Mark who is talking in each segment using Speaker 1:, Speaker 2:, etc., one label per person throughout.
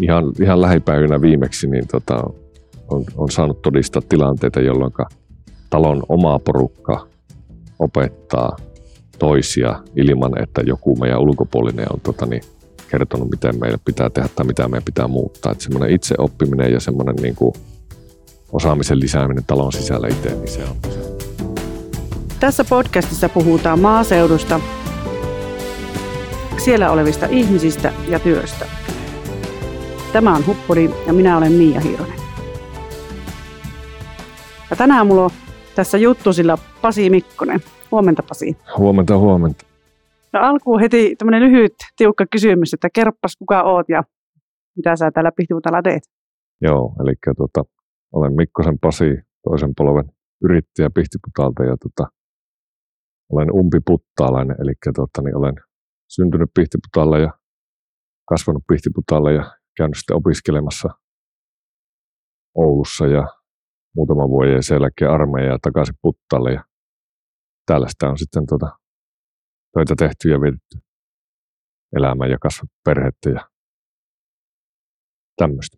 Speaker 1: ihan, ihan lähipäivinä viimeksi niin tota, on, on saanut todistaa tilanteita, jolloin talon oma porukka opettaa toisia ilman, että joku meidän ulkopuolinen on tota, niin, kertonut, miten meillä pitää tehdä tai mitä meidän pitää muuttaa. Että semmoinen itse oppiminen ja semmoinen niin kuin, osaamisen lisääminen talon sisällä itse, niin se on.
Speaker 2: Tässä podcastissa puhutaan maaseudusta, siellä olevista ihmisistä ja työstä. Tämä on Huppuri ja minä olen Miia Hiironen. Ja tänään mulla on tässä juttusilla Pasi Mikkonen. Huomenta Pasi.
Speaker 1: Huomenta, huomenta.
Speaker 2: No alkuun heti tämmöinen lyhyt, tiukka kysymys, että kerroppas kuka oot ja mitä sä täällä Pihtiputalla teet?
Speaker 1: Joo, eli tota, olen Mikkosen Pasi, toisen polven yrittäjä Pihtiputalta ja tota, olen umpiputtaalainen, eli tota, niin olen syntynyt Pihtiputalle ja kasvanut Pihtiputalle ja käynyt sitten opiskelemassa Oulussa ja muutama vuoden sen jälkeen armeija ja takaisin Puttalle ja täällä sitä on sitten tota, töitä tehty ja vietetty elämää ja kasvattu perhettä ja tämmöistä.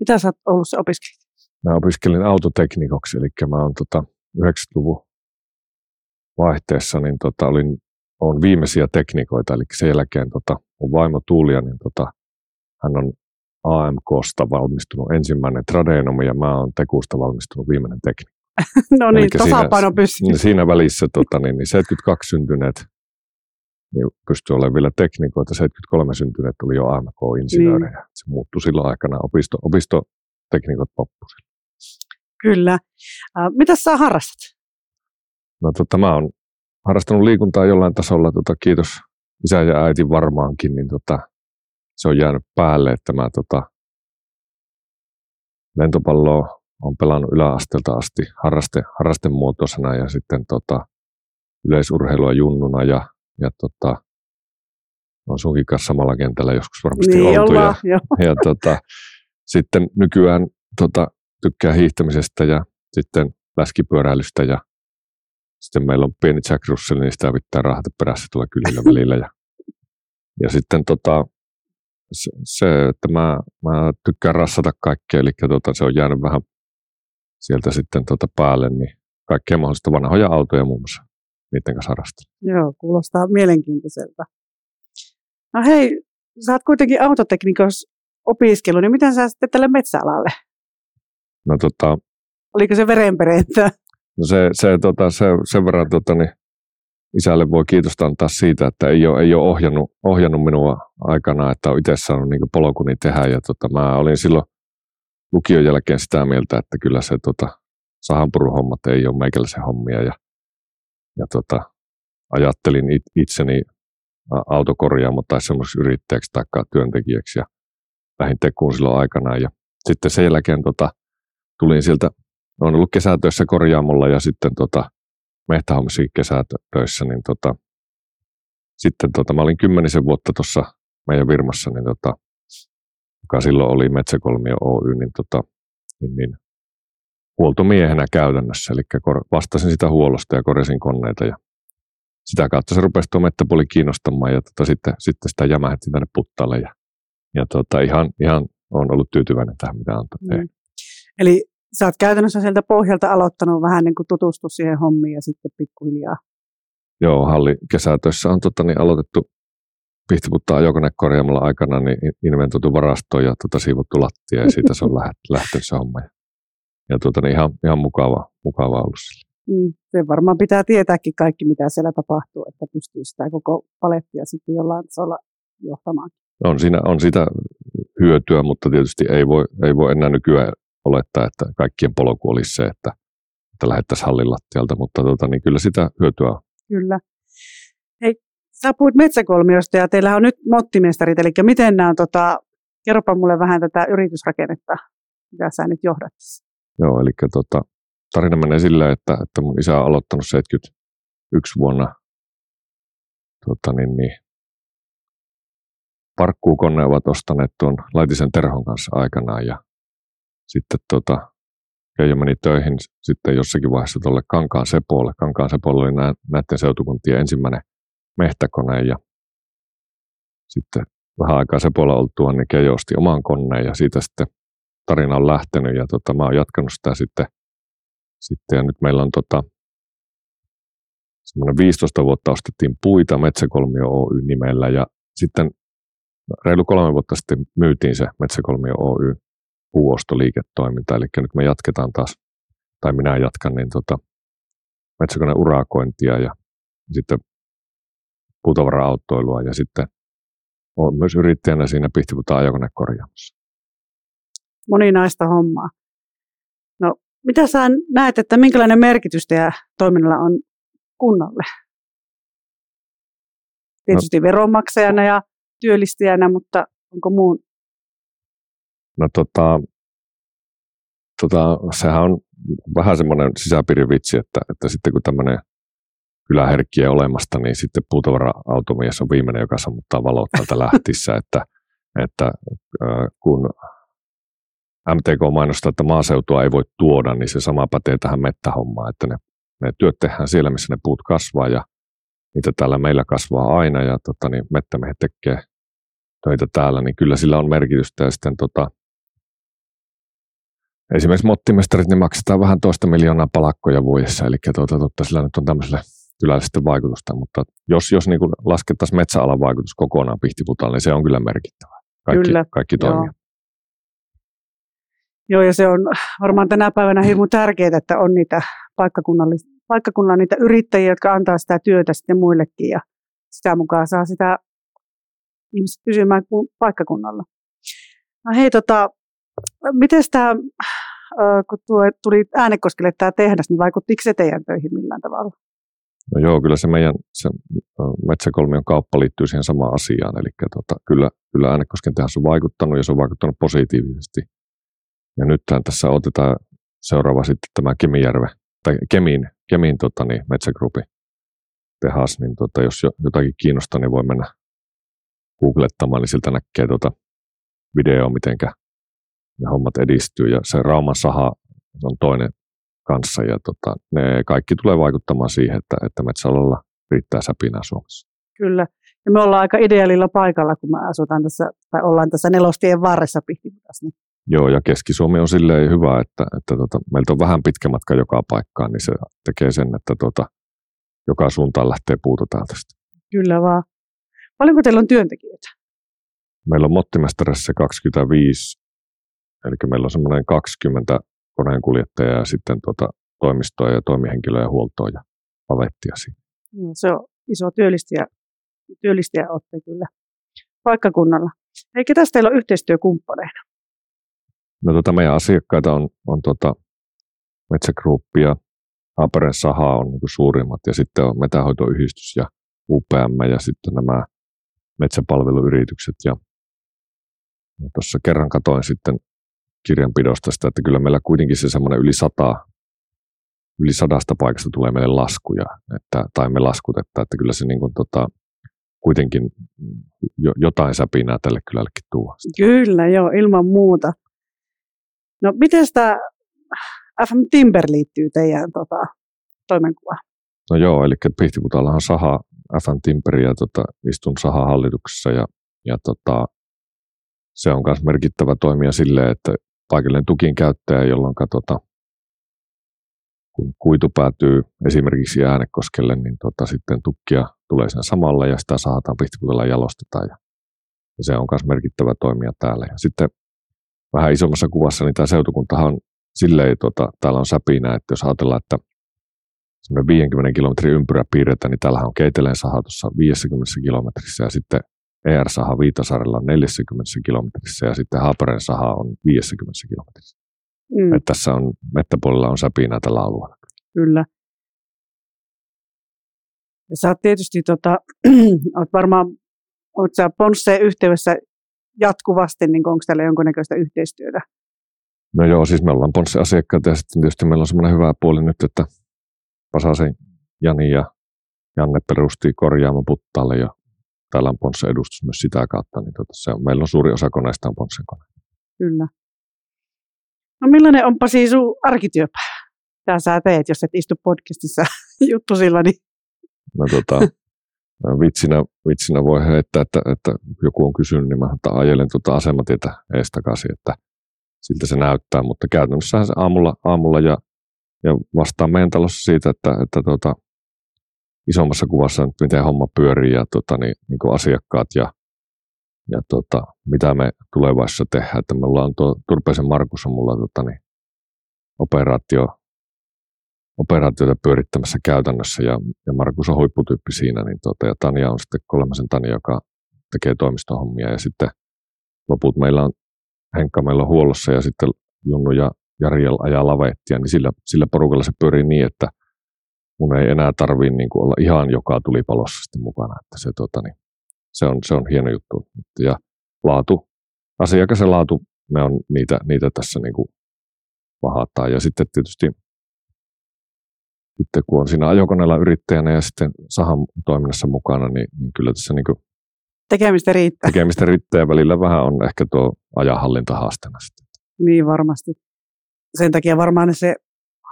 Speaker 2: Mitä sä oot Oulussa opiskelit?
Speaker 1: Mä opiskelin autoteknikoksi, eli mä oon tota 90-luvun vaihteessa, niin tota, olin, on viimeisiä teknikoita, eli sen jälkeen tota, mun vaimo Tuulia, niin tota, hän on AMKsta valmistunut ensimmäinen tradeenomi ja mä oon Tekusta valmistunut viimeinen teknikko.
Speaker 2: no niin, tasapaino pystyy.
Speaker 1: Siinä, siinä välissä tota, niin, niin 72 syntyneet niin pystyi olemaan vielä teknikoita, 73 syntyneet tuli jo AMK-insinöörejä. Niin. Se muuttui silloin aikana, opisto, opistoteknikot loppuivat.
Speaker 2: Kyllä. Äh, mitä sä harrastat?
Speaker 1: No tota, mä oon harrastanut liikuntaa jollain tasolla, tota, kiitos isä ja äiti varmaankin, niin tota, se on jäänyt päälle, että mä tota, lentopalloa on pelannut yläasteelta asti harraste, harrastemuotoisena ja sitten tota, yleisurheilua junnuna ja, ja tota, on sunkin kanssa samalla kentällä joskus varmasti
Speaker 2: niin,
Speaker 1: oltu.
Speaker 2: Ollaan,
Speaker 1: ja, ja tota, sitten nykyään tota, tykkää hiihtämisestä ja sitten läskipyöräilystä ja sitten meillä on pieni Jack Russell, niin sitä pitää rahata perässä tuolla kylillä välillä. Ja, ja sitten tota, se, se, että mä, mä tykkään rassata kaikkea, eli tota, se on jäänyt vähän sieltä sitten tota päälle, niin kaikkea mahdollista vanhoja autoja muun muassa, niiden kanssa harrastan.
Speaker 2: Joo, kuulostaa mielenkiintoiselta. No hei, sä oot kuitenkin autoteknikos opiskelu, niin miten sä sitten tälle metsäalalle?
Speaker 1: No tota...
Speaker 2: Oliko se verenperintö?
Speaker 1: No se, se, tota, se, sen verran tota, niin isälle voi kiitosta antaa siitä, että ei ole, ei ole ohjannut, ohjannut minua aikana, että on itse saanut niin polkuni tehdä. Ja tota, mä olin silloin lukion jälkeen sitä mieltä, että kyllä se tota, sahanpuruhommat ei ole meikäläisen hommia. Ja, ja tota, ajattelin it, itseni autokorjaamo tai semmoiseksi yrittäjäksi tai työntekijäksi ja lähdin tekuun silloin aikanaan. Ja sitten sen jälkeen tota, tulin sieltä, olen ollut kesätöissä korjaamolla ja sitten tota, mehtähommissa kesätöissä, niin tota, sitten tota, mä olin kymmenisen vuotta tuossa meidän firmassa, niin tota, joka silloin oli Metsäkolmio Oy, niin, tota, niin, niin huoltomiehenä käytännössä, eli vastasin sitä huollosta ja korjasin koneita ja sitä kautta se rupesi tuo mettäpuoli kiinnostamaan ja tota, sitten, sitten sitä jämähti tänne puttaalle ja, ja tota, ihan, ihan on ollut tyytyväinen tähän, mitä on tehnyt. Mm.
Speaker 2: Eli sä oot käytännössä sieltä pohjalta aloittanut vähän niin kuin tutustua siihen hommiin ja sitten pikkuhiljaa.
Speaker 1: Joo, halli kesätöissä on tota, niin aloitettu pihtiputtaa ajokonekorjaamalla aikana niin inventoitu varasto ja tota, siivottu lattia ja siitä se on lähtenyt se homma. Ja tuota, niin ihan, ihan mukava, mukava ollut sille.
Speaker 2: Mm, se varmaan pitää tietääkin kaikki, mitä siellä tapahtuu, että pystyy sitä koko palettia sitten jollain tasolla johtamaan.
Speaker 1: On, siinä, on sitä hyötyä, mutta tietysti ei voi, ei voi enää nykyään olettaa, että kaikkien polku olisi se, että, että lähettäisiin hallin lattialta, mutta tota, niin kyllä sitä hyötyä on.
Speaker 2: Kyllä. Hei, sä puhuit metsäkolmiosta ja teillä on nyt mottimestarit, eli miten nämä on, tota, kerropa mulle vähän tätä yritysrakennetta, mitä sä nyt johdat.
Speaker 1: Joo, eli tota, tarina menee sillä, että, että mun isä on aloittanut 71 vuonna tota, niin, niin, parkkuukone ovat ostaneet tuon Laitisen Terhon kanssa aikanaan ja sitten tota, Keijo meni töihin sitten jossakin vaiheessa tuolle Kankaan Sepolle. Kankaan Sepolle oli näiden seutukuntien ensimmäinen mehtäkone ja sitten vähän aikaa se puolella oltua, niin Keijo osti oman koneen ja siitä sitten tarina on lähtenyt ja tota, mä oon jatkanut sitä sitten, sitten ja nyt meillä on tota, semmoinen 15 vuotta ostettiin puita Metsäkolmio Oy nimellä ja sitten reilu kolme vuotta sitten myytiin se Metsäkolmio Oy puuostoliiketoiminta, eli nyt me jatketaan taas, tai minä jatkan, niin tota, metsäkoneen urakointia ja sitten puutavara-autoilua ja sitten olen myös yrittäjänä siinä Pihtiputaan ajokonekorjaamassa.
Speaker 2: Moninaista hommaa. No, mitä sä näet, että minkälainen merkitys teidän toiminnalla on kunnalle? Tietysti no, veronmaksajana ja työllistäjänä, mutta onko muun?
Speaker 1: No tota, tota, sehän on vähän semmoinen sisäpiirivitsi, että, että sitten kun tämmöinen kyläherkkiä olemasta, niin sitten puutavara-automies on viimeinen, joka sammuttaa valot täältä lähtissä, että, että kun MTK mainostaa, että maaseutua ei voi tuoda, niin se sama pätee tähän mettähommaan, että ne, ne työt tehdään siellä, missä ne puut kasvaa ja niitä täällä meillä kasvaa aina ja tota, niin mettämiehet tekee töitä täällä, niin kyllä sillä on merkitystä ja sitten tota, esimerkiksi mottimestarit, niin maksetaan vähän toista miljoonaa palakkoja vuodessa, eli tuota, tuota, sillä nyt on tämmöiselle kylälle vaikutusta, mutta jos, jos niin laskettaisiin metsäalan vaikutus kokonaan Pihtiputaalla, niin se on kyllä merkittävä. Kaikki, kyllä, kaikki toimii. Joo.
Speaker 2: Joo, ja se on varmaan tänä päivänä hirmu tärkeää, että on niitä paikkakunnalla niitä yrittäjiä, jotka antaa sitä työtä sitten muillekin, ja sitä mukaan saa sitä ihmiset pysymään paikkakunnalla. No hei, tota, miten tämä, kun tuli Äänekoskelle tämä tehdas, niin vaikuttiko se teidän töihin millään tavalla?
Speaker 1: No joo, kyllä se meidän se metsäkolmion kauppa liittyy siihen samaan asiaan. Eli tota, kyllä, kyllä Äänekosken tehdas on vaikuttanut ja se on vaikuttanut positiivisesti. Ja nyt tässä otetaan seuraava sitten tämä Kemijärve, tai Kemin, Kemin tota, niin, metsägruppi tehas, niin tota, jos jotakin kiinnostaa, niin voi mennä googlettamaan, niin siltä näkee tota video, miten ne hommat edistyy. Ja se Rauman saha on toinen kanssa ja tota, ne kaikki tulee vaikuttamaan siihen, että, että metsäalalla riittää säpinää Suomessa.
Speaker 2: Kyllä. Ja me ollaan aika ideaalilla paikalla, kun me asutaan tässä, tai ollaan tässä nelostien varressa Pihtipudas. Niin.
Speaker 1: Joo, ja Keski-Suomi on silleen hyvä, että, että tota, meiltä on vähän pitkä matka joka paikkaan, niin se tekee sen, että tota, joka suuntaan lähtee puuta täältä.
Speaker 2: Kyllä vaan. Paljonko teillä on työntekijöitä?
Speaker 1: Meillä on Mottimestarissa 25, eli meillä on semmoinen 20 koneenkuljettajaa ja sitten tuota, toimistoa ja toimihenkilöä ja huoltoa ja pavettia siinä.
Speaker 2: No, se on iso työllistäjä, työllistäjä otte kyllä paikkakunnalla. Eikä tästä teillä ole yhteistyökumppaneina?
Speaker 1: No tota, meidän asiakkaita on, on tota, Metsä Group ja Aperen Saha on niin suurimmat ja sitten on Metähoitoyhdistys ja UPM ja sitten nämä metsäpalveluyritykset. Ja, ja tuossa kerran katoin sitten kirjanpidosta sitä, että kyllä meillä kuitenkin se semmoinen yli sata, yli sadasta paikasta tulee meille laskuja, että, tai me laskutetta, että kyllä se niin kuin, tota, kuitenkin jo, jotain säpinää tälle kylällekin tuo.
Speaker 2: Kyllä, joo, ilman muuta. No, miten tämä FM Timber liittyy teidän tota, toimenkuvaan?
Speaker 1: No joo, eli Pihtiputaalla on saha FM Timber ja tota, istun saha hallituksessa ja, ja tota, se on myös merkittävä toimija sille, että paikallinen tukin käyttäjä, jolloin tota, kun kuitu päätyy esimerkiksi äänekoskelle, niin tota, sitten tukkia tulee sen samalla ja sitä saataan pihtiputella jalostetaan. Ja, ja se on myös merkittävä toimija täällä. Ja sitten vähän isommassa kuvassa, niin tämä seutukuntahan on silleen, tota, täällä on säpinä, että jos ajatellaan, että 50 kilometrin ympyrä piirretään, niin täällähän on Keiteleen saha tuossa 50 kilometrissä ja sitten ER-saha Viitasaarella on 40 kilometrissä ja sitten Haaparen saha on 50 kilometrissä. Mm. Että tässä on, mettäpuolella on säpinä tällä alueella.
Speaker 2: Kyllä. Ja sä oot tietysti, tota, oot varmaan, oot sä Ponsseen yhteydessä jatkuvasti, niin onko täällä jonkunnäköistä yhteistyötä?
Speaker 1: No joo, siis me ollaan Ponsse asiakkaita ja sitten tietysti meillä on semmoinen hyvä puoli nyt, että Pasasen Jani ja Janne perusti korjaamo Puttaalle jo täällä on Ponssen edustus myös sitä kautta, niin tota, se on, meillä on suuri osa koneista on Ponssen kone.
Speaker 2: Kyllä. No millainen onpa siis sun arkityöpäivä? Mitä sä teet, jos et istu podcastissa juttusilla? Niin...
Speaker 1: No tota, vitsinä, vitsinä voi heittää, että, että joku on kysynyt, niin mä ajelen tuota asematietä ees takaisin, että siltä se näyttää, mutta käytännössä se aamulla, aamulla ja, ja vastaan meidän talossa siitä, että, että tuota, isommassa kuvassa, että miten homma pyörii ja tuota, niin, niin kuin asiakkaat ja, ja tuota, mitä me tulevaisuudessa tehdään. Että me ollaan tuo Turpeisen Markus on mulla tuota, niin, operaatio, operaatioita pyörittämässä käytännössä ja, ja Markus on huipputyyppi siinä, niin tuota, ja Tanja on sitten kolmasen Tanja, joka tekee toimistohommia ja sitten loput meillä on Henkka meillä on huollossa ja sitten Junnu ja Jari ajaa lavettia, niin sillä, sillä porukalla se pyörii niin, että mun ei enää tarvii niin olla ihan joka tulipalossa sitten mukana. Että se, tota, niin, se, on, se on hieno juttu. Ja laatu, asiakas ja laatu, me on niitä, niitä tässä niin kuin vahataan. Ja sitten tietysti sitten kun on siinä ajokoneella yrittäjänä ja sitten sahan toiminnassa mukana, niin, niin kyllä tässä niin kuin
Speaker 2: tekemistä riittää.
Speaker 1: Tekemistä riittää ja välillä vähän on ehkä tuo ajanhallinta haasteena sitten.
Speaker 2: Niin varmasti. Sen takia varmaan se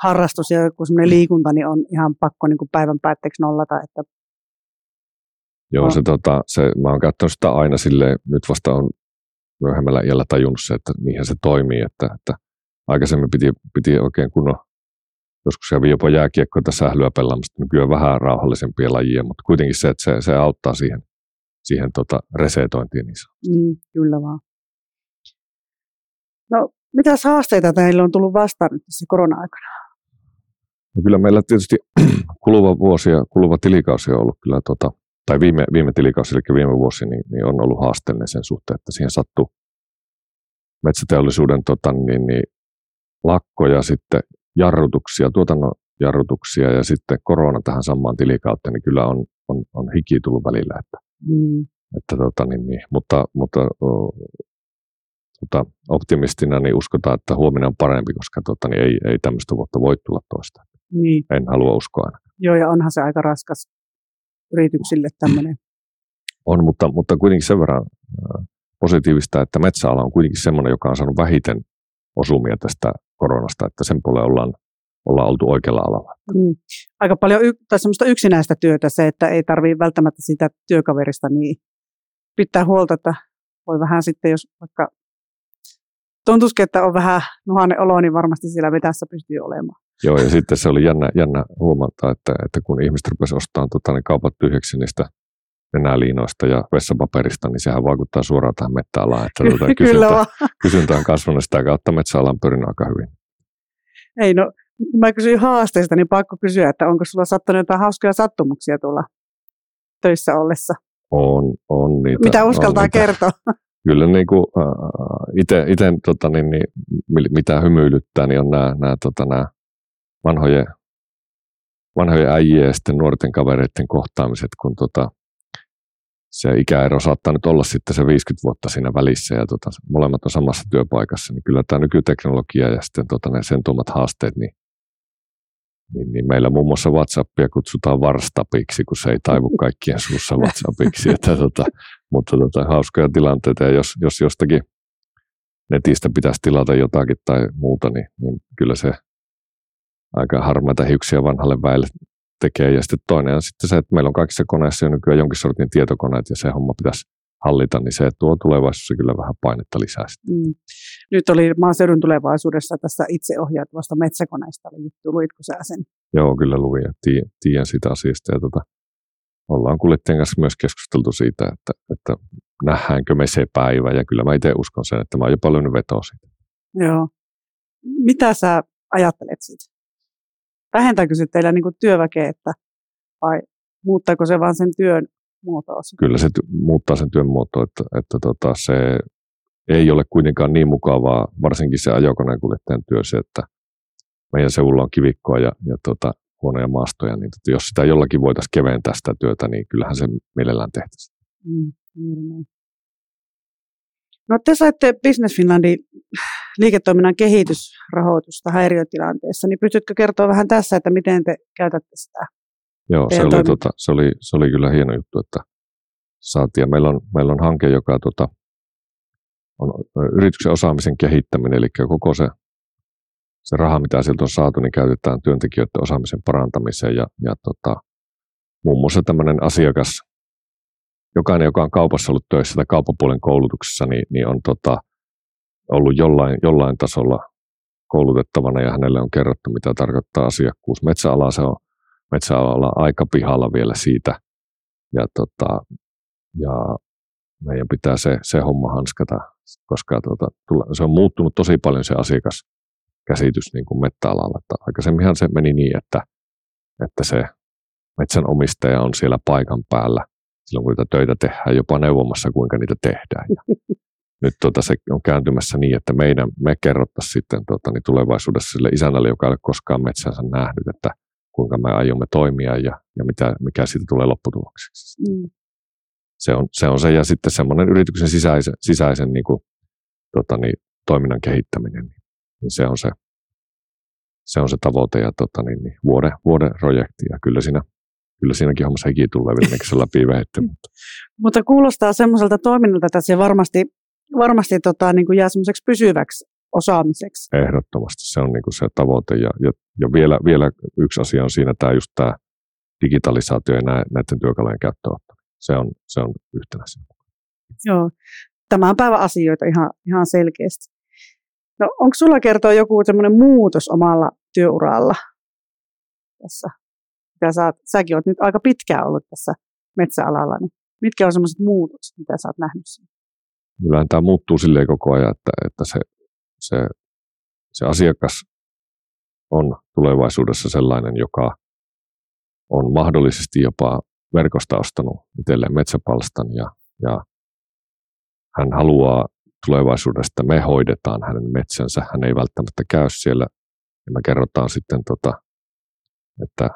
Speaker 2: harrastus ja joku semmoinen liikunta niin on ihan pakko niin kuin päivän päätteeksi nollata. Että
Speaker 1: Joo, se, tota, se, mä oon käyttänyt sitä aina sille nyt vasta on myöhemmällä iällä tajunnut se, että niinhän se toimii, että, että aikaisemmin piti, piti oikein kunnon, joskus kävi jopa jääkiekkoa tässä sählyä pelaamassa, nykyään vähän rauhallisempia lajia, mutta kuitenkin se, että se, se auttaa siihen, siihen tota resetointiin. Niin
Speaker 2: mm, kyllä vaan. No, mitä haasteita teillä on tullut vastaan nyt tässä korona-aikana?
Speaker 1: No kyllä meillä tietysti kuluva vuosi ja kuluva tilikausi on ollut kyllä, tota, tai viime, viime tilikausi, eli viime vuosi, niin, niin on ollut haasteellinen sen suhteen, että siihen sattuu metsäteollisuuden tota, niin, niin, lakkoja, sitten jarrutuksia, tuotannon jarrutuksia ja sitten korona tähän samaan tilikauteen, niin kyllä on, on, on hiki tullut välillä. Että, mm. että, tota, niin, niin, mutta mutta tota, optimistina niin uskotaan, että huomenna on parempi, koska tota, niin ei, ei tämmöistä vuotta voi tulla toista. Niin. En halua uskoa.
Speaker 2: Joo, ja onhan se aika raskas yrityksille tämmöinen.
Speaker 1: On, mutta, mutta kuitenkin sen verran positiivista, että metsäala on kuitenkin semmoinen, joka on saanut vähiten osumia tästä koronasta, että sen puolella ollaan, ollaan oltu oikealla alalla. Mm.
Speaker 2: Aika paljon y- tai semmoista yksinäistä työtä se, että ei tarvitse välttämättä sitä työkaverista niin pitää huolta, että voi vähän sitten, jos vaikka tuntuisikin, että on vähän nuhainen olo, niin varmasti siellä vetässä pystyy olemaan.
Speaker 1: Joo, ja sitten se oli jännä, jännä huomata, että, että kun ihmiset rupesivat ostamaan tota, niin kaupat tyhjäksi niistä nenäliinoista ja vessapaperista, niin sehän vaikuttaa suoraan tähän mettäalaan. Että tuota, kysyntä, kysyntä on kasvanut sitä kautta metsäalan pyrin aika hyvin.
Speaker 2: Ei no, mä kysyin haasteista, niin pakko kysyä, että onko sulla sattunut jotain hauskoja sattumuksia tuolla töissä ollessa?
Speaker 1: On, on niitä.
Speaker 2: Mitä uskaltaa
Speaker 1: niitä.
Speaker 2: kertoa?
Speaker 1: Kyllä niin kuin, äh, itse tota, niin, niin, mitä hymyilyttää, niin on nämä, nämä, tota, nämä vanhojen, vanhojen äijien ja sitten nuorten kavereiden kohtaamiset, kun tota, se ikäero saattaa nyt olla sitten se 50 vuotta siinä välissä ja tota, molemmat on samassa työpaikassa, niin kyllä tämä nykyteknologia ja sitten tota, ne sen tuomat haasteet, niin, niin, niin, meillä muun muassa WhatsAppia kutsutaan varstapiksi, kun se ei taivu kaikkien suussa WhatsAppiksi. että, tota, mutta tota, hauskoja tilanteita ja jos, jos jostakin netistä pitäisi tilata jotakin tai muuta, niin, niin kyllä se aika harmaita hiuksia vanhalle väelle tekee. Ja sitten toinen on sitten se, että meillä on kaikissa koneissa jo nykyään jonkin sortin tietokoneet ja se homma pitäisi hallita, niin se tuo tulevaisuudessa kyllä vähän painetta lisää. Mm.
Speaker 2: Nyt oli maaseudun tulevaisuudessa tässä itseohjautuvasta metsäkoneesta oli juttu, luitko sä sen?
Speaker 1: Joo, kyllä luin ja tiedän sitä asiasta. Ja tota, ollaan kuljettajien kanssa myös keskusteltu siitä, että, että nähdäänkö me se päivä, ja kyllä mä itse uskon sen, että mä oon jopa lyönyt vetoa siitä.
Speaker 2: Joo. Mitä sä ajattelet siitä? Vähentääkö se teillä niin työväkeä, että, vai muuttaako se vaan sen työn muotoa?
Speaker 1: Kyllä se muuttaa sen työn muotoa, että, että tota, se ei ole kuitenkaan niin mukavaa, varsinkin se ajokoneen kuljettajan työ, se, että meidän seudulla on kivikkoa ja, ja tota, huonoja maastoja, niin tota, jos sitä jollakin voitaisiin keventää sitä työtä, niin kyllähän se mielellään tehtäisiin. Mm, mm.
Speaker 2: No te saitte Business Finlandin liiketoiminnan kehitysrahoitusta häiriötilanteessa, niin pystytkö kertoa vähän tässä, että miten te käytätte sitä?
Speaker 1: Joo, se oli, tota, se, oli, se oli kyllä hieno juttu, että saatiin. Meillä on, meillä on hanke, joka tota, on yrityksen osaamisen kehittäminen, eli koko se, se raha, mitä sieltä on saatu, niin käytetään työntekijöiden osaamisen parantamiseen ja, ja tota, muun muassa tämmöinen asiakas, jokainen, joka on kaupassa ollut töissä tai kauppapuolen koulutuksessa, niin, niin on tota, ollut jollain, jollain tasolla koulutettavana ja hänelle on kerrottu, mitä tarkoittaa asiakkuus. Metsäala se on metsäalalla aika pihalla vielä siitä. Ja, tota, ja meidän pitää se, se homma hanskata, koska tota, se on muuttunut tosi paljon se asiakaskäsitys niin kuin mettäalalla. Että aikaisemminhan se meni niin, että, että se metsänomistaja on siellä paikan päällä silloin, kun niitä töitä tehdään, jopa neuvomassa, kuinka niitä tehdään. Ja nyt tota, se on kääntymässä niin, että meidän, me kerrottaisiin sitten tota, niin tulevaisuudessa sille isännälle, joka ei ole koskaan metsänsä nähnyt, että kuinka me aiomme toimia ja, ja mitä, mikä siitä tulee lopputulokseksi. Mm. Se, on, se on se, ja sitten semmoinen yrityksen sisäisen, sisäisen niin kuin, tota, niin, toiminnan kehittäminen, niin, niin se on se, se on se tavoite ja tota, niin, niin, vuoden, vuoden projekti. Ja kyllä, siinä, kyllä siinäkin hommassa heki tulee vielä läpi vehetty. Mutta.
Speaker 2: mutta kuulostaa semmoiselta toiminnalta, että se varmasti, varmasti tota, niin kuin jää semmoiseksi pysyväksi osaamiseksi.
Speaker 1: Ehdottomasti se on niin kuin se tavoite. Ja, ja, ja vielä, vielä yksi asia on siinä tämä just tämä digitalisaatio ja näiden työkalujen käyttöönotto. Se on, se on yhtenä
Speaker 2: Joo, tämän päivän asioita ihan, ihan selkeästi. No, onko sulla kertoa joku semmoinen muutos omalla työuralla tässä? Mitä sä, säkin olet nyt aika pitkään ollut tässä metsäalalla, niin mitkä on semmoiset muutokset, mitä sä oot nähnyt siinä?
Speaker 1: Kyllähän tämä muuttuu silleen koko ajan, että, että se, se, se asiakas on tulevaisuudessa sellainen, joka on mahdollisesti jopa verkosta ostanut itselleen metsäpalstan ja, ja hän haluaa tulevaisuudessa, että me hoidetaan hänen metsänsä. Hän ei välttämättä käy siellä ja me kerrotaan sitten, tota, että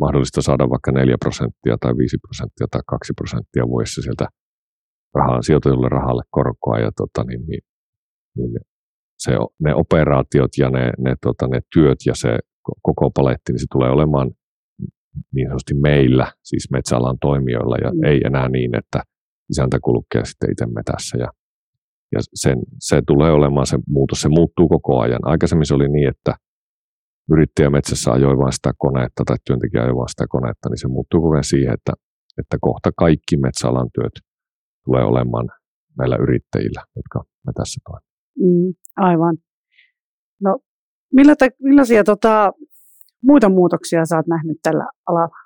Speaker 1: mahdollista saada vaikka 4 prosenttia tai 5 prosenttia tai 2 prosenttia vuodessa sieltä rahaan, sijoitetulle rahalle korkoa ja tota, niin, niin, niin se, ne operaatiot ja ne, ne, tota, ne työt ja se koko paletti, niin se tulee olemaan niin sanotusti meillä, siis metsäalan toimijoilla, ja mm. ei enää niin, että isäntä kulkee sitten itse metässä. Ja, ja sen, se tulee olemaan se muutos, se muuttuu koko ajan. Aikaisemmin se oli niin, että yrittäjä metsässä ajoi vain sitä konetta tai työntekijä ajoi vain sitä konetta, niin se muuttuu koko ajan siihen, että, että kohta kaikki metsäalan työt tulee olemaan näillä yrittäjillä, jotka metässä toimivat.
Speaker 2: Mm, aivan. No, millä te, millaisia tota, muita muutoksia oot nähnyt tällä alalla?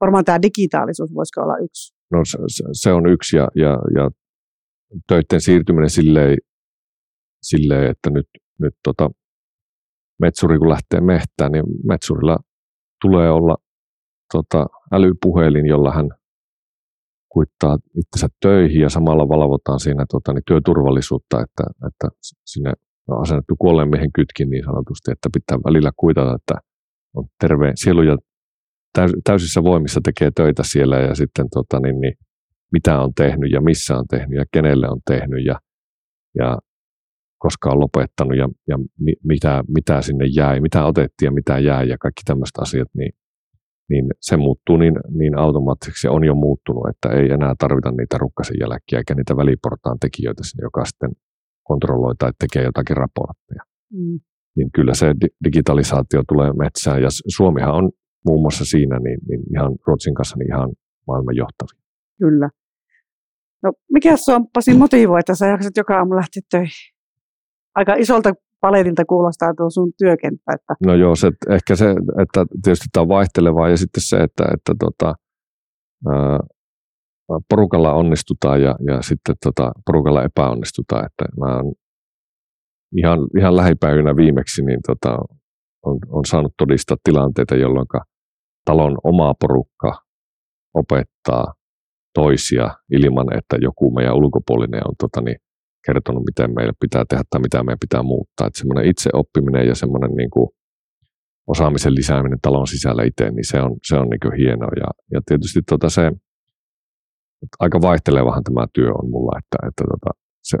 Speaker 2: Varmaan tämä digitaalisuus voisiko olla yksi?
Speaker 1: No se, se on yksi ja, ja, ja töiden siirtyminen silleen, silleen että nyt, nyt tota, metsuri kun lähtee mehtään, niin metsurilla tulee olla tota, älypuhelin, jolla hän kuittaa itsensä töihin ja samalla valvotaan siinä tota, niin työturvallisuutta, että, että sinne on asennettu kuolleen miehen kytkin niin sanotusti, että pitää välillä kuitata, että on terve sielu ja täysissä voimissa tekee töitä siellä ja sitten tota, niin, niin, mitä on tehnyt ja missä on tehnyt ja kenelle on tehnyt ja, ja koska on lopettanut ja, ja mitä, mitä sinne jäi, mitä otettiin ja mitä jäi ja kaikki tämmöiset asiat, niin, niin se muuttuu niin, niin automaattisesti, on jo muuttunut, että ei enää tarvita niitä rukkasen jälkiä eikä niitä väliportaan tekijöitä sinne, joka sitten kontrolloi tai tekee jotakin raportteja. Mm. Niin kyllä se digitalisaatio tulee metsään ja Suomihan on muun muassa siinä niin, niin ihan Ruotsin kanssa niin ihan maailman johtavia.
Speaker 2: Kyllä. No mikä sua Pasi motivoi, että sä jaksat joka aamu lähteä töihin? Aika isolta paletilta kuulostaa tuo sun työkenttä. Että...
Speaker 1: No joo, se, ehkä se, että tietysti tämä on vaihtelevaa ja sitten se, että, että tota, ää, porukalla onnistutaan ja, ja sitten tota, porukalla epäonnistutaan. Että mä oon ihan, ihan lähipäivinä viimeksi niin tota, on, on saanut todistaa tilanteita, jolloin talon oma porukka opettaa toisia ilman, että joku meidän ulkopuolinen on tota, niin, kertonut, miten meillä pitää tehdä tai mitä meidän pitää muuttaa. Että semmoinen itseoppiminen ja semmoinen niin kuin, osaamisen lisääminen talon sisällä itse, niin se on, se on niin kuin hienoa. Ja, ja tietysti tota se, aika vaihtelevahan tämä työ on mulla, että, että tota, se,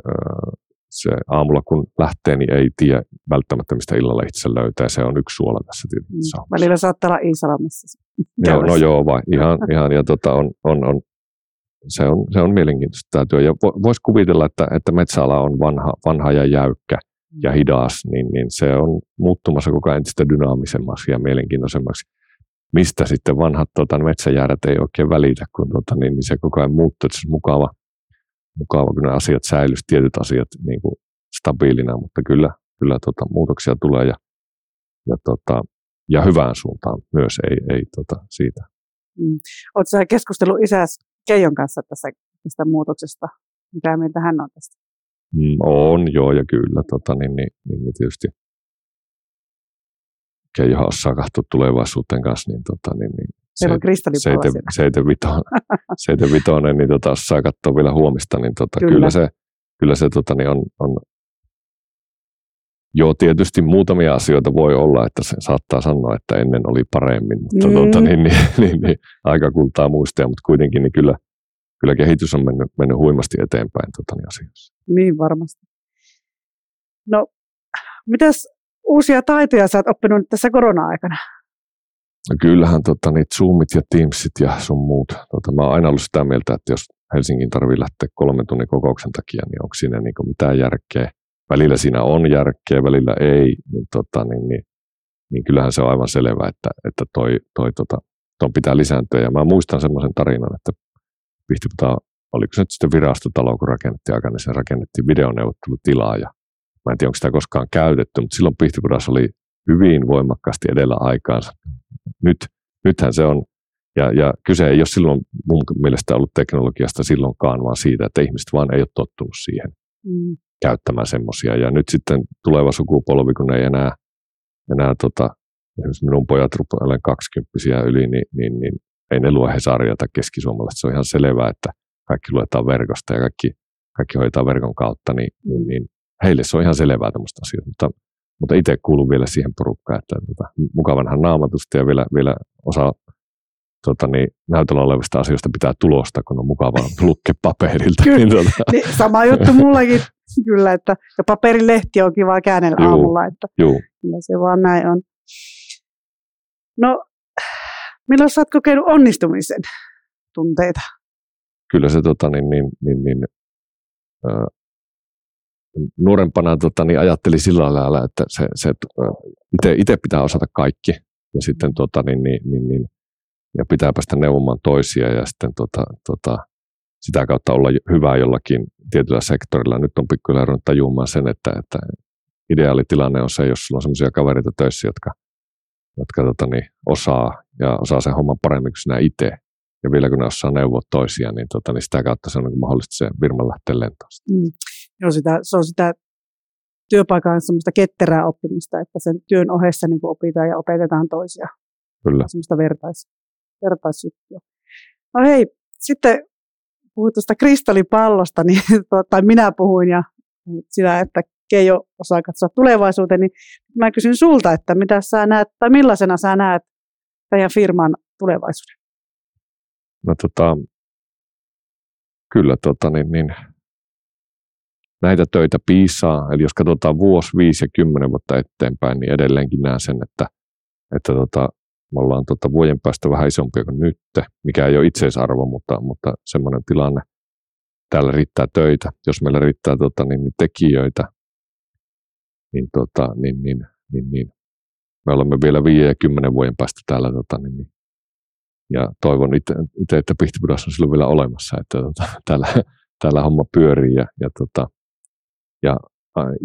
Speaker 1: se aamulla kun lähtee, niin ei tiedä välttämättä, mistä illalla itse löytää. Se on yksi suola tässä tietysti.
Speaker 2: Mm. Välillä saattaa olla Iisalamissa.
Speaker 1: Joo, no joo, vai, ihan, ihan ja tota, on, on, on, se, on, se on mielenkiintoista tämä työ. Ja voisi kuvitella, että, että metsäala on vanha, vanha ja jäykkä ja hidas, niin, niin se on muuttumassa koko ajan entistä dynaamisemmaksi ja mielenkiintoisemmaksi. mistä sitten vanhat tota, metsäjäädät ei oikein välitä, kun tota, niin, niin se koko ajan muuttuu, että se on mukava, mukava, kun ne asiat säilyisivät, tietyt asiat niin kuin stabiilina, mutta kyllä, kyllä tota, muutoksia tulee ja, ja, tota, ja hyvään suuntaan myös, ei, ei tota, siitä.
Speaker 2: Mm. Oletko keskustellut isäsi Keijon kanssa tässä, tästä muutoksesta? Mitä mieltä hän on tästä?
Speaker 1: Mm, on, joo, ja kyllä. Tota, niin, niin, niin, niin tietysti Keijohan osaa katsoa tulevaisuuteen kanssa, niin, tota, niin, niin
Speaker 2: se, on
Speaker 1: seite, vitonen, niin tota, osaa katsoa vielä huomista, niin tota, kyllä. kyllä. se, kyllä se tota, niin on, on, Joo, tietysti muutamia asioita voi olla, että se saattaa sanoa, että ennen oli paremmin, mutta mm. tota, niin, niin, niin, niin, aika kultaa muistia, mutta kuitenkin niin kyllä, kyllä kehitys on mennyt, mennyt huimasti eteenpäin tota, niin asioissa.
Speaker 2: Niin varmasti. No, mitäs uusia taitoja sä oot oppinut tässä korona-aikana?
Speaker 1: No kyllähän tota, niitä Zoomit ja Teamsit ja sun muut. Tota, mä oon aina ollut sitä mieltä, että jos Helsingin tarvii lähteä kolmen tunnin kokouksen takia, niin onko siinä niin mitään järkeä. Välillä siinä on järkeä, välillä ei, niin, tota, niin, niin, niin kyllähän se on aivan selvää, että, että toi, toi, tota, ton pitää lisääntyä. Ja mä muistan semmoisen tarinan, että Pihtiputaan, oliko se nyt sitten virastotalo, kun rakennettiin aika, niin se rakennettiin videoneuvottelutilaa ja Mä en tiedä, onko sitä koskaan käytetty, mutta silloin Pihtipudas oli hyvin voimakkaasti edellä aikaansa. Nyt, nythän se on, ja, ja kyse ei ole silloin mun mielestä ollut teknologiasta silloinkaan, vaan siitä, että ihmiset vaan ei ole tottunut siihen mm. Käyttämään semmoisia. Ja nyt sitten tuleva sukupolvi, kun ei enää, enää tota, esimerkiksi minun pojat olen kaksikymppisiä yli, niin, niin, niin ei ne lue Hesaria tai keskisuomalaista. Se on ihan selvää, että kaikki luetaan verkosta ja kaikki, kaikki hoitaa verkon kautta, niin, niin, niin heille se on ihan selvää tämmöistä asiaa, mutta, mutta itse kuulun vielä siihen porukkaan, että tota, mukavanhan naamatusta ja vielä, vielä osa tota, niin, näytöllä olevista asioista pitää tulosta, kun on mukava lukea paperilta.
Speaker 2: Kyllä, niin, tota. niin, sama juttu mullakin kyllä, että ja paperilehti on kiva käännellä juu, aamulla, että
Speaker 1: juu.
Speaker 2: kyllä se vaan näin on. No, milloin sä oot kokenut onnistumisen tunteita?
Speaker 1: Kyllä se tota, niin, niin, niin, niin, äh, nuorempana tota, niin ajattelin sillä lailla, että se, se itse pitää osata kaikki ja sitten tota, niin, niin, niin, niin, ja pitää päästä neuvomaan toisia ja sitten tota, tota, sitä kautta olla hyvä jollakin tietyllä sektorilla. Nyt on pikkuhiljaa ruvennut tajumaan sen, että, että ideaalitilanne on se, jos sulla on sellaisia kavereita töissä, jotka, jotka tota, niin, osaa ja osaa sen homman paremmin kuin sinä itse. Ja vielä kun ne osaa neuvoa toisia, niin, tota, niin sitä kautta se on niin mahdollista se firma lähteä lentoon. Mm.
Speaker 2: Joo, sitä, se on sitä työpaikan semmoista ketterää oppimista, että sen työn ohessa niin opitaan ja opetetaan toisia.
Speaker 1: Kyllä.
Speaker 2: Semmoista vertais, vertaisjuttua. No hei, sitten puhuit tuosta kristallipallosta, niin, tai minä puhuin ja sitä, että Keijo osaa katsoa tulevaisuuteen, niin mä kysyn sulta, että mitä sä näet, tai millaisena sä näet teidän firman tulevaisuuden?
Speaker 1: No tota, kyllä tota, niin, niin, näitä töitä piisaa. Eli jos katsotaan vuosi, viisi ja kymmenen vuotta eteenpäin, niin edelleenkin näen sen, että, että tota, me ollaan tota vuoden päästä vähän isompia kuin nyt, mikä ei ole itseisarvo, mutta, mutta semmoinen tilanne. Täällä riittää töitä. Jos meillä riittää tota, niin, niin tekijöitä, niin, tota, niin, niin, niin, niin me olemme vielä viiden ja kymmenen vuoden päästä täällä. Tota, niin, niin, ja toivon itse, että Pihtipudas on silloin vielä olemassa, että tota, täällä, täällä homma pyörii ja, ja tota, ja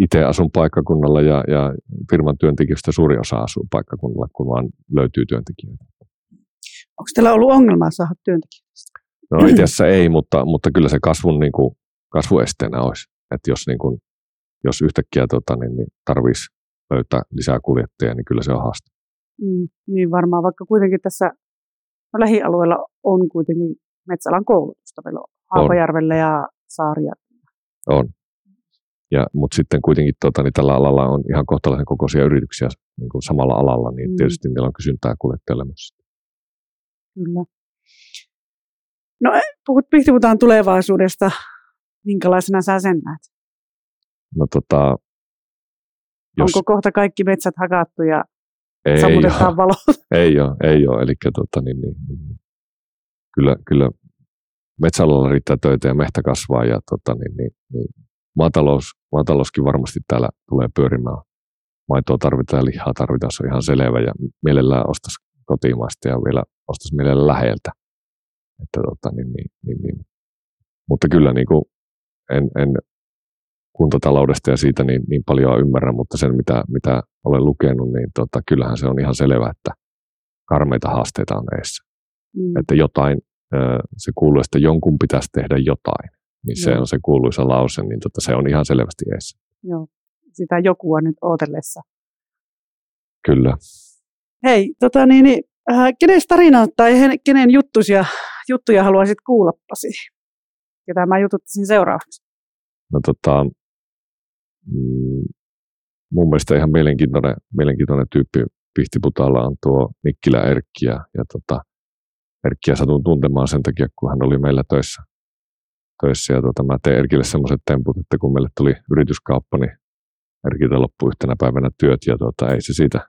Speaker 1: itse asun paikkakunnalla ja, ja firman työntekijöistä suuri osa asuu paikkakunnalla, kun vaan löytyy työntekijöitä.
Speaker 2: Onko teillä ollut ongelmaa saada työntekijöitä?
Speaker 1: No itse asiassa ei, mutta, mutta kyllä se kasvun niin kuin, kasvuesteenä olisi. Että jos, niin kuin, jos yhtäkkiä tota, niin, niin tarvitsisi löytää lisää kuljettajia, niin kyllä se on haaste.
Speaker 2: Mm, niin varmaan, vaikka kuitenkin tässä no, lähialueella on kuitenkin metsäalan koulutusta. On Haapajärvellä ja Saaria.
Speaker 1: On, ja, mutta sitten kuitenkin tota, niin tällä alalla on ihan kohtalaisen kokoisia yrityksiä niin kuin samalla alalla, niin mm. tietysti niillä on kysyntää kuljettajalle myös.
Speaker 2: Kyllä. No puhut, puhutaan tulevaisuudesta. Minkälaisena sä sen näet?
Speaker 1: No tota,
Speaker 2: jos... Onko kohta kaikki metsät hakattu ja ei sammutetaan valo?
Speaker 1: Ei ole, ei ole. Eli tota, niin, niin, niin, kyllä, kyllä metsäalalla riittää töitä ja mehtä kasvaa ja tota, niin, niin, niin maatalous, maatalouskin varmasti täällä tulee pyörimään. Maitoa tarvitaan ja lihaa tarvitaan, se on ihan selvä ja mielellään ostaisi kotimaista ja vielä ostaisi meille läheltä. Että, tota, niin, niin, niin, niin. Mutta kyllä niin kuin, en, en kuntataloudesta ja siitä niin, niin paljon ymmärrä, mutta sen mitä, mitä olen lukenut, niin tota, kyllähän se on ihan selvä, että karmeita haasteita on edessä. Mm. Että jotain, se kuuluu, että jonkun pitäisi tehdä jotain. Niin se on se kuuluisa lause, niin tota, se on ihan selvästi edessä.
Speaker 2: Joo, sitä jokua nyt ootellessa.
Speaker 1: Kyllä.
Speaker 2: Hei, tota niin, niin äh, kenen tarina tai kenen juttuja, juttuja haluaisit kuulla, Pasi? Ketä mä jututtaisin seuraavaksi?
Speaker 1: No tota, mm, mun mielestä ihan mielenkiintoinen, mielenkiintoinen tyyppi Pihtiputalla on tuo Nikkilä Erkki ja, ja tota, Erkkiä satun tuntemaan sen takia, kun hän oli meillä töissä. Töissä ja tota, mä tein Erkille semmoiset temput, että kun meille tuli yrityskauppa, niin Erkiltä loppui yhtenä päivänä työt ja tota, ei se siitä,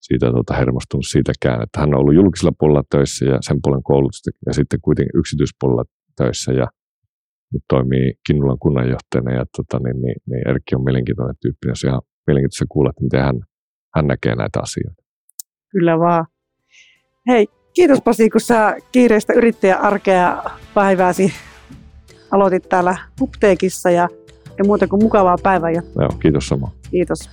Speaker 1: siitä tota, hermostunut siitäkään, että hän on ollut julkisella puolella töissä ja sen puolen koulutusta ja sitten kuitenkin yksityispuolella töissä ja nyt toimii Kinnulan kunnanjohtajana ja tota, niin, niin, niin Erkki on mielenkiintoinen tyyppi, jos ihan mielenkiintoista kuulla, että miten hän, hän näkee näitä asioita.
Speaker 2: Kyllä vaan. Hei, kiitos Pasi, kun sä kiireistä yrittäjäarkea päivääsi aloitit täällä Upteekissa ja, ja muuta kuin mukavaa päivää.
Speaker 1: Joo, kiitos sama.
Speaker 2: Kiitos.